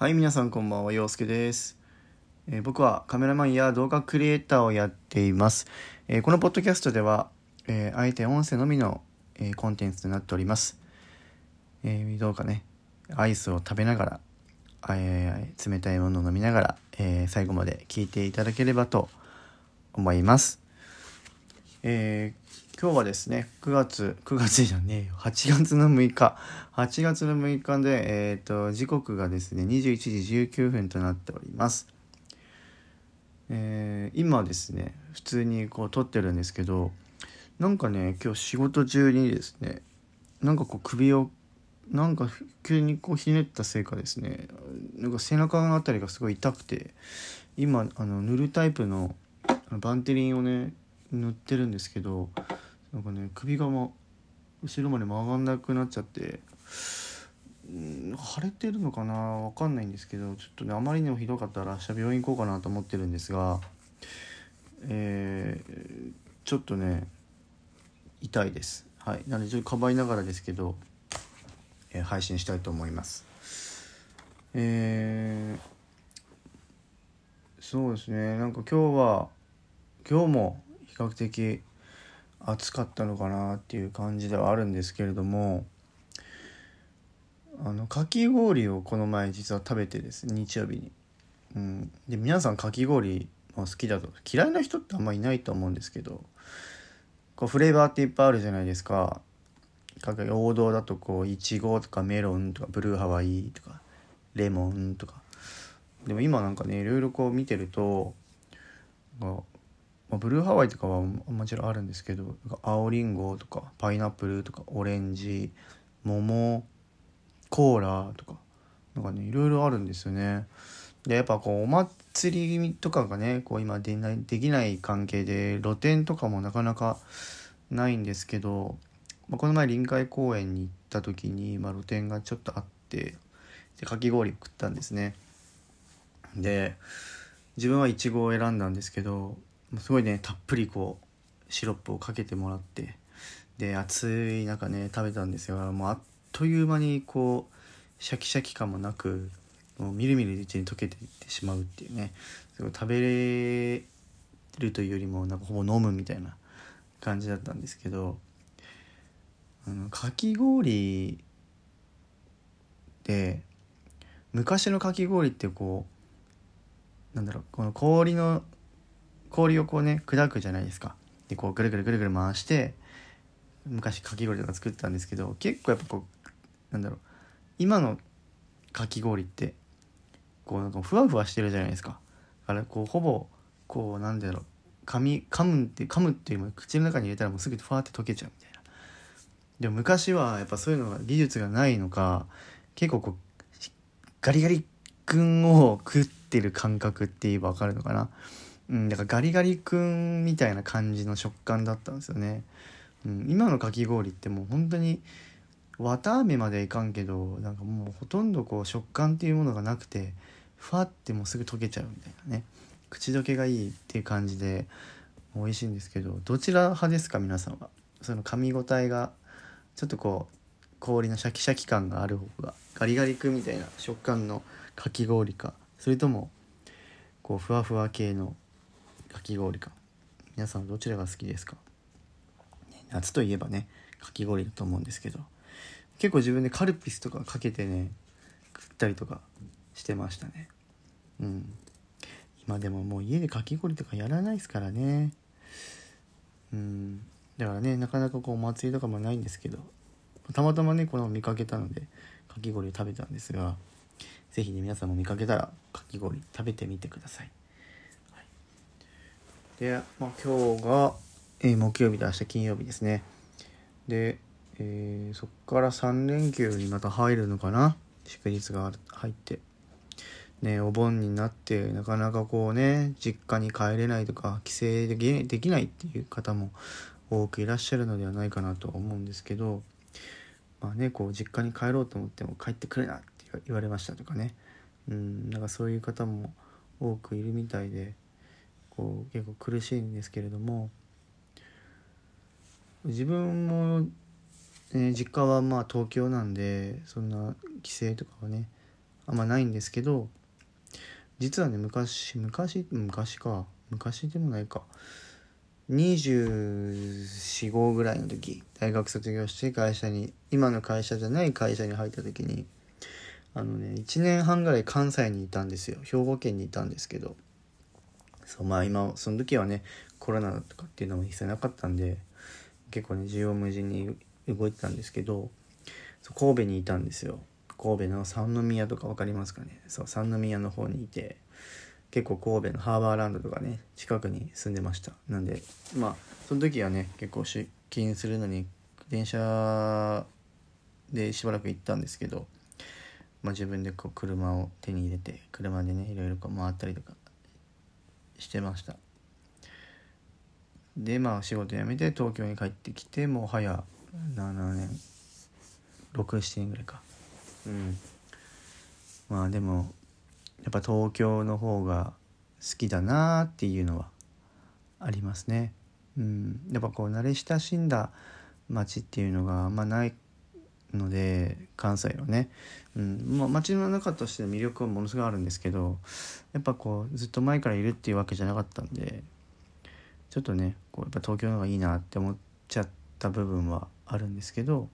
はい、皆さんこんばんは、陽介です、えー僕はカメラマンや動画クリエイターをやっています。えーこのポッドキャストでは、えーあえて音声のみの、えーコンテンツとなっております。えーどうかね、アイスを食べながら、え冷たいものを飲みながら、えー最後まで聞いていただければと思います。えー今日はですね9月9月じゃねえよ。8月の6日。8月の6日で、えー、と時刻がですね21時19分となっております、えー今ですね普通にこう撮ってるんですけどなんかね今日仕事中にですねなんかこう首をなんか急にこうひねったせいかですねなんか背中のあたりがすごい痛くて今あの塗るタイプのあのバンテリンをね塗ってるんですけどなんかね首が、ま、後ろまで曲がんなくなっちゃってうん腫れてるのかなわかんないんですけどちょっとねあまりにもひどかったら明日病院行こうかなと思ってるんですがえーちょっとね痛いです。はい。なのでちょっとかばいながらですけど、えー配信したいと思います。えーそうですね。なんか今日は今日も比較的暑かったのかなっていう感じではあるんですけれどもあのかき氷をこの前実は食べてです日曜日に、うん、で皆さんかき氷好きだと。嫌いな人ってあんまいないと思うんですけどこうフレーバーっていっぱいあるじゃないですか。か王道だとこういちごとかメロンとかブルーハワイとかレモンとか。でも今なんかねいろいろこう見てるとまあ、ブルーハワイとかはもちろんあるんですけど青りんごとかパイナップルとかオレンジ桃コーラとかなんかねいろいろあるんですよね。でやっぱこうお祭りとかがねこう今でないできない関係で露店とかもなかなかないんですけど、まあ、この前臨海公園に行った時に、まあ、露店がちょっとあってでかき氷を食ったんですね。で自分はいちごを選んだんですけどすごいねたっぷりこうシロップをかけてもらってで暑い中ね食べたんですよ。もうあっという間にこうシャキシャキ感もなくもうみるみるうちに溶けていってしまうっていうね。すごい食べれるというよりもなんかほぼ飲むみたいな感じだったんですけどあのかき氷で昔のかき氷ってこうなんだろうこの氷の氷をこうね砕くじゃないですか。でこうぐるぐるぐるぐる回して昔かき氷とか作ってたんですけど結構やっぱこうなんだろう今のかき氷ってこうなんかふわふわしてるじゃないですか。だからこうほぼこうなんだろう噛み噛むって噛むっていうよりも口の中に入れたらもうすぐふわって溶けちゃうみたいな。でも昔はやっぱそういうのが技術がないのか結構こうガリガリ君を食ってる感覚って言えば分かるのかな。うん、だからガリガリ君みたいな感じの食感だったんですよね。うん、今のかき氷ってもう本当に綿あめまではいかんけどなんかもうほとんどこう食感っていうものがなくてふわってもうすぐ溶けちゃうみたいなね口どけがいいっていう感じで美味しいんですけどどちら派ですか皆さんは？その噛み応えがちょっとこう氷のシャキシャキ感がある方がガリガリ君みたいな食感のかき氷かそれともこうふわふわ系のかき氷か。皆さんどちらが好きですか？ね夏といえばねかき氷だと思うんですけど。結構自分でカルピスとかかけてね食ったりとかしてましたね。うん。今でももう家でかき氷とかやらないですからね。うん。だからねなかなかこうお祭りとかもないんですけど。たまたまねこの見かけたのでかき氷食べたんですが是非ね皆さんも見かけたらかき氷食べてみてください。で、まあ、今日が、えー木曜日で明日金曜日ですね。で、えーそっから3連休にまた入るのかな？祝日が入って。ねお盆になってなかなかこうね実家に帰れないとか帰省できないっていう方も多くいらっしゃるのではないかなと思うんですけどまあねこう実家に帰ろうと思っても帰ってくるなって言われましたとかね。うんなんかそういう方も多くいるみたいでこう結構苦しいんですけれども自分も、ね、実家はまあ東京なんでそんな帰省とかはねあんまないんですけど実はね昔昔昔か昔でもないか245ぐらいの時大学卒業して会社に今の会社じゃない会社に入った時にあのね1年半ぐらい関西にいたんですよ。兵庫県にいたんですけど。そうまあ今その時はねコロナとかっていうのも一切なかったんで結構ね縦横無尽に動いてたんですけど神戸にいたんですよ。神戸の三宮とか分かりますかね。そう三宮の方にいて結構神戸のハーバーランドとかね近くに住んでました。なんでまあその時はね結構出勤するのに電車でしばらく行ったんですけど、まあ、自分でこう車を手に入れて車でねいろいろこう回ったりとかしてました。でまあ仕事辞めて東京に帰ってきてもう早7年67年ぐらいか。うん。まあでもやっぱ東京の方が好きだなっていうのはありますね。うん。やっぱこう慣れ親しんだ街っていうのがあんまないので関西のね、うんまあ、街の中としての魅力はものすごいあるんですけどやっぱこうずっと前からいるっていうわけじゃなかったんでちょっとねこうやっぱ東京の方がいいなって思っちゃった部分はあるんですけど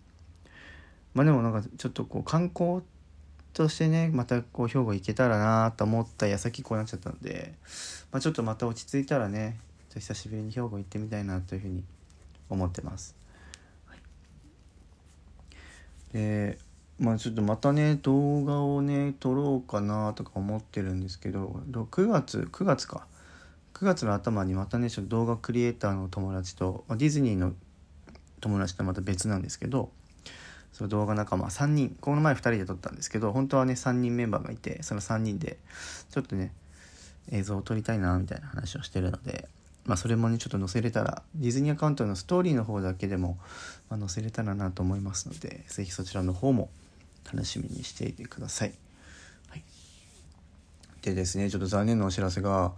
まあでもなんかちょっとこう観光としてねまたこう兵庫行けたらなと思った矢先こうなっちゃったんで、まあ、ちょっとまた落ち着いたらね久しぶりに兵庫行ってみたいなというふうに思ってます。でまあちょっとまたね動画をね撮ろうかなとか思ってるんですけど6月9月か。9月の頭にまたねちょっと動画クリエイターの友達と、まあ、ディズニーの友達とまた別なんですけどその動画仲間3人。この前2人で撮ったんですけど本当はね3人メンバーがいてその3人でちょっとね映像を撮りたいなみたいな話をしてるのでまあそれもねちょっと載せれたらディズニーアカウントのストーリーの方だけでも、まあ、載せれたらなと思いますので是非そちらの方も楽しみにしていてください。はい、でですねちょっと残念なお知らせが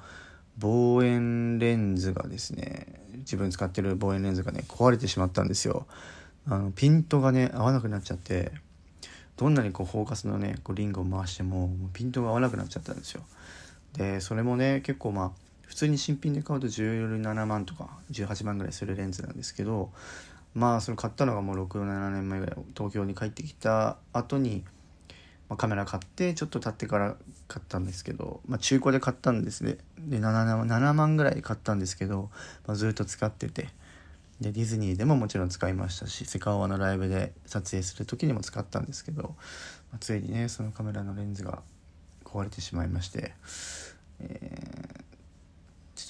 望遠レンズがですね自分使ってる望遠レンズがね壊れてしまったんですよ。あのピントがね合わなくなっちゃってどんなにこうフォーカスのねこうリングを回してもピントが合わなくなっちゃったんですよ。でそれもね結構まあ普通に新品で買うと17万とか18万ぐらいするレンズなんですけどまあそれ買ったのがもう67年前ぐらい東京に帰ってきた後にまあ、カメラ買ってちょっと経ってから買ったんですけど、まあ、中古で買ったんですね。で 7, 7万ぐらい買ったんですけど、まあ、ずっと使ってて。でディズニーでももちろん使いましたしセカオワのライブで撮影する時にも使ったんですけど、まあ、ついにねそのカメラのレンズが壊れてしまいまして、えー、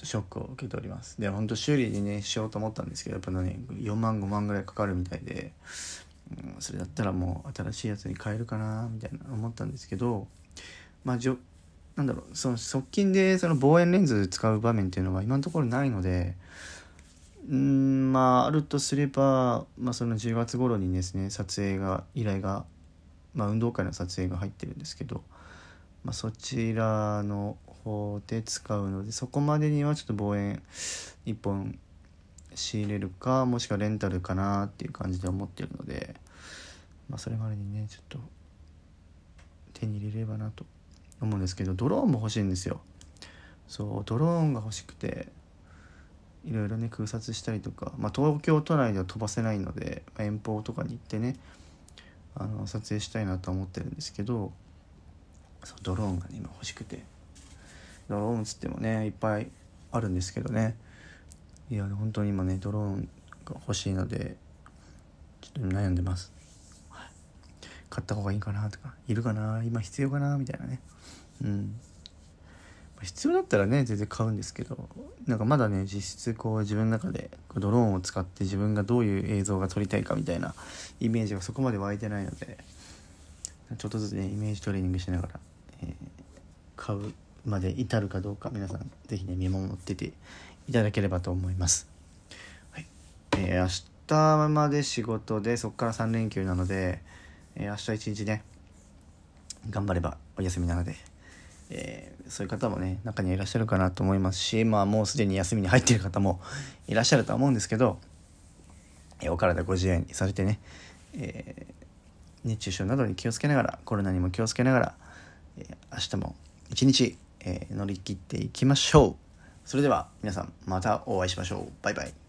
ショックを受けております。で本当修理にねしようと思ったんですけどやっぱね4万5万ぐらいかかるみたいでうん、それだったらもう新しいやつに変えるかなみたいな思ったんですけどまあじょなんだろうその側近でその望遠レンズ使う場面っていうのは今のところないのでうんまああるとすれば、まあ、その10月頃にですね撮影が依頼が、まあ、運動会の撮影が入ってるんですけど、まあ、そちらので使うのでそこまでにはちょっと望遠1本仕入れるかもしくはレンタルかなっていう感じで思ってるので、まあ、それまでにねちょっと手に入れればなと思うんですけどドローンも欲しいんですよ。そうドローンが欲しくていろいろね空撮したりとか、まあ、東京都内では飛ばせないので、ま、遠方とかに行ってねあの撮影したいなと思ってるんですけどそうドローンがね今欲しくて。ドローンつってもねいっぱいあるんですけどね。いや本当に今ねドローンが欲しいのでちょっと悩んでます、買った方がいいかなとかいるかな今必要かなみたいなね。うん。必要だったらね全然買うんですけどなんかまだね実質こう自分の中でドローンを使って自分がどういう映像が撮りたいかみたいなイメージがそこまで湧いてないのでちょっとずつねイメージトレーニングしながら、えー、買うまで至るかどうか皆さん是非ね見守ってていただければと思います。はいえー、明日まで仕事でそこから3連休なので、えー、明日一日ね頑張ればお休みなので、えー、そういう方もね中にはいらっしゃるかなと思いますしまあもうすでに休みに入ってる方もいらっしゃるとは思うんですけど、え、お体ご自愛にされてね、え、熱中症などに気をつけながらコロナにも気をつけながら、え明日も一日、えー乗り切っていきましょう。それでは皆さんまたお会いしましょう。バイバイ。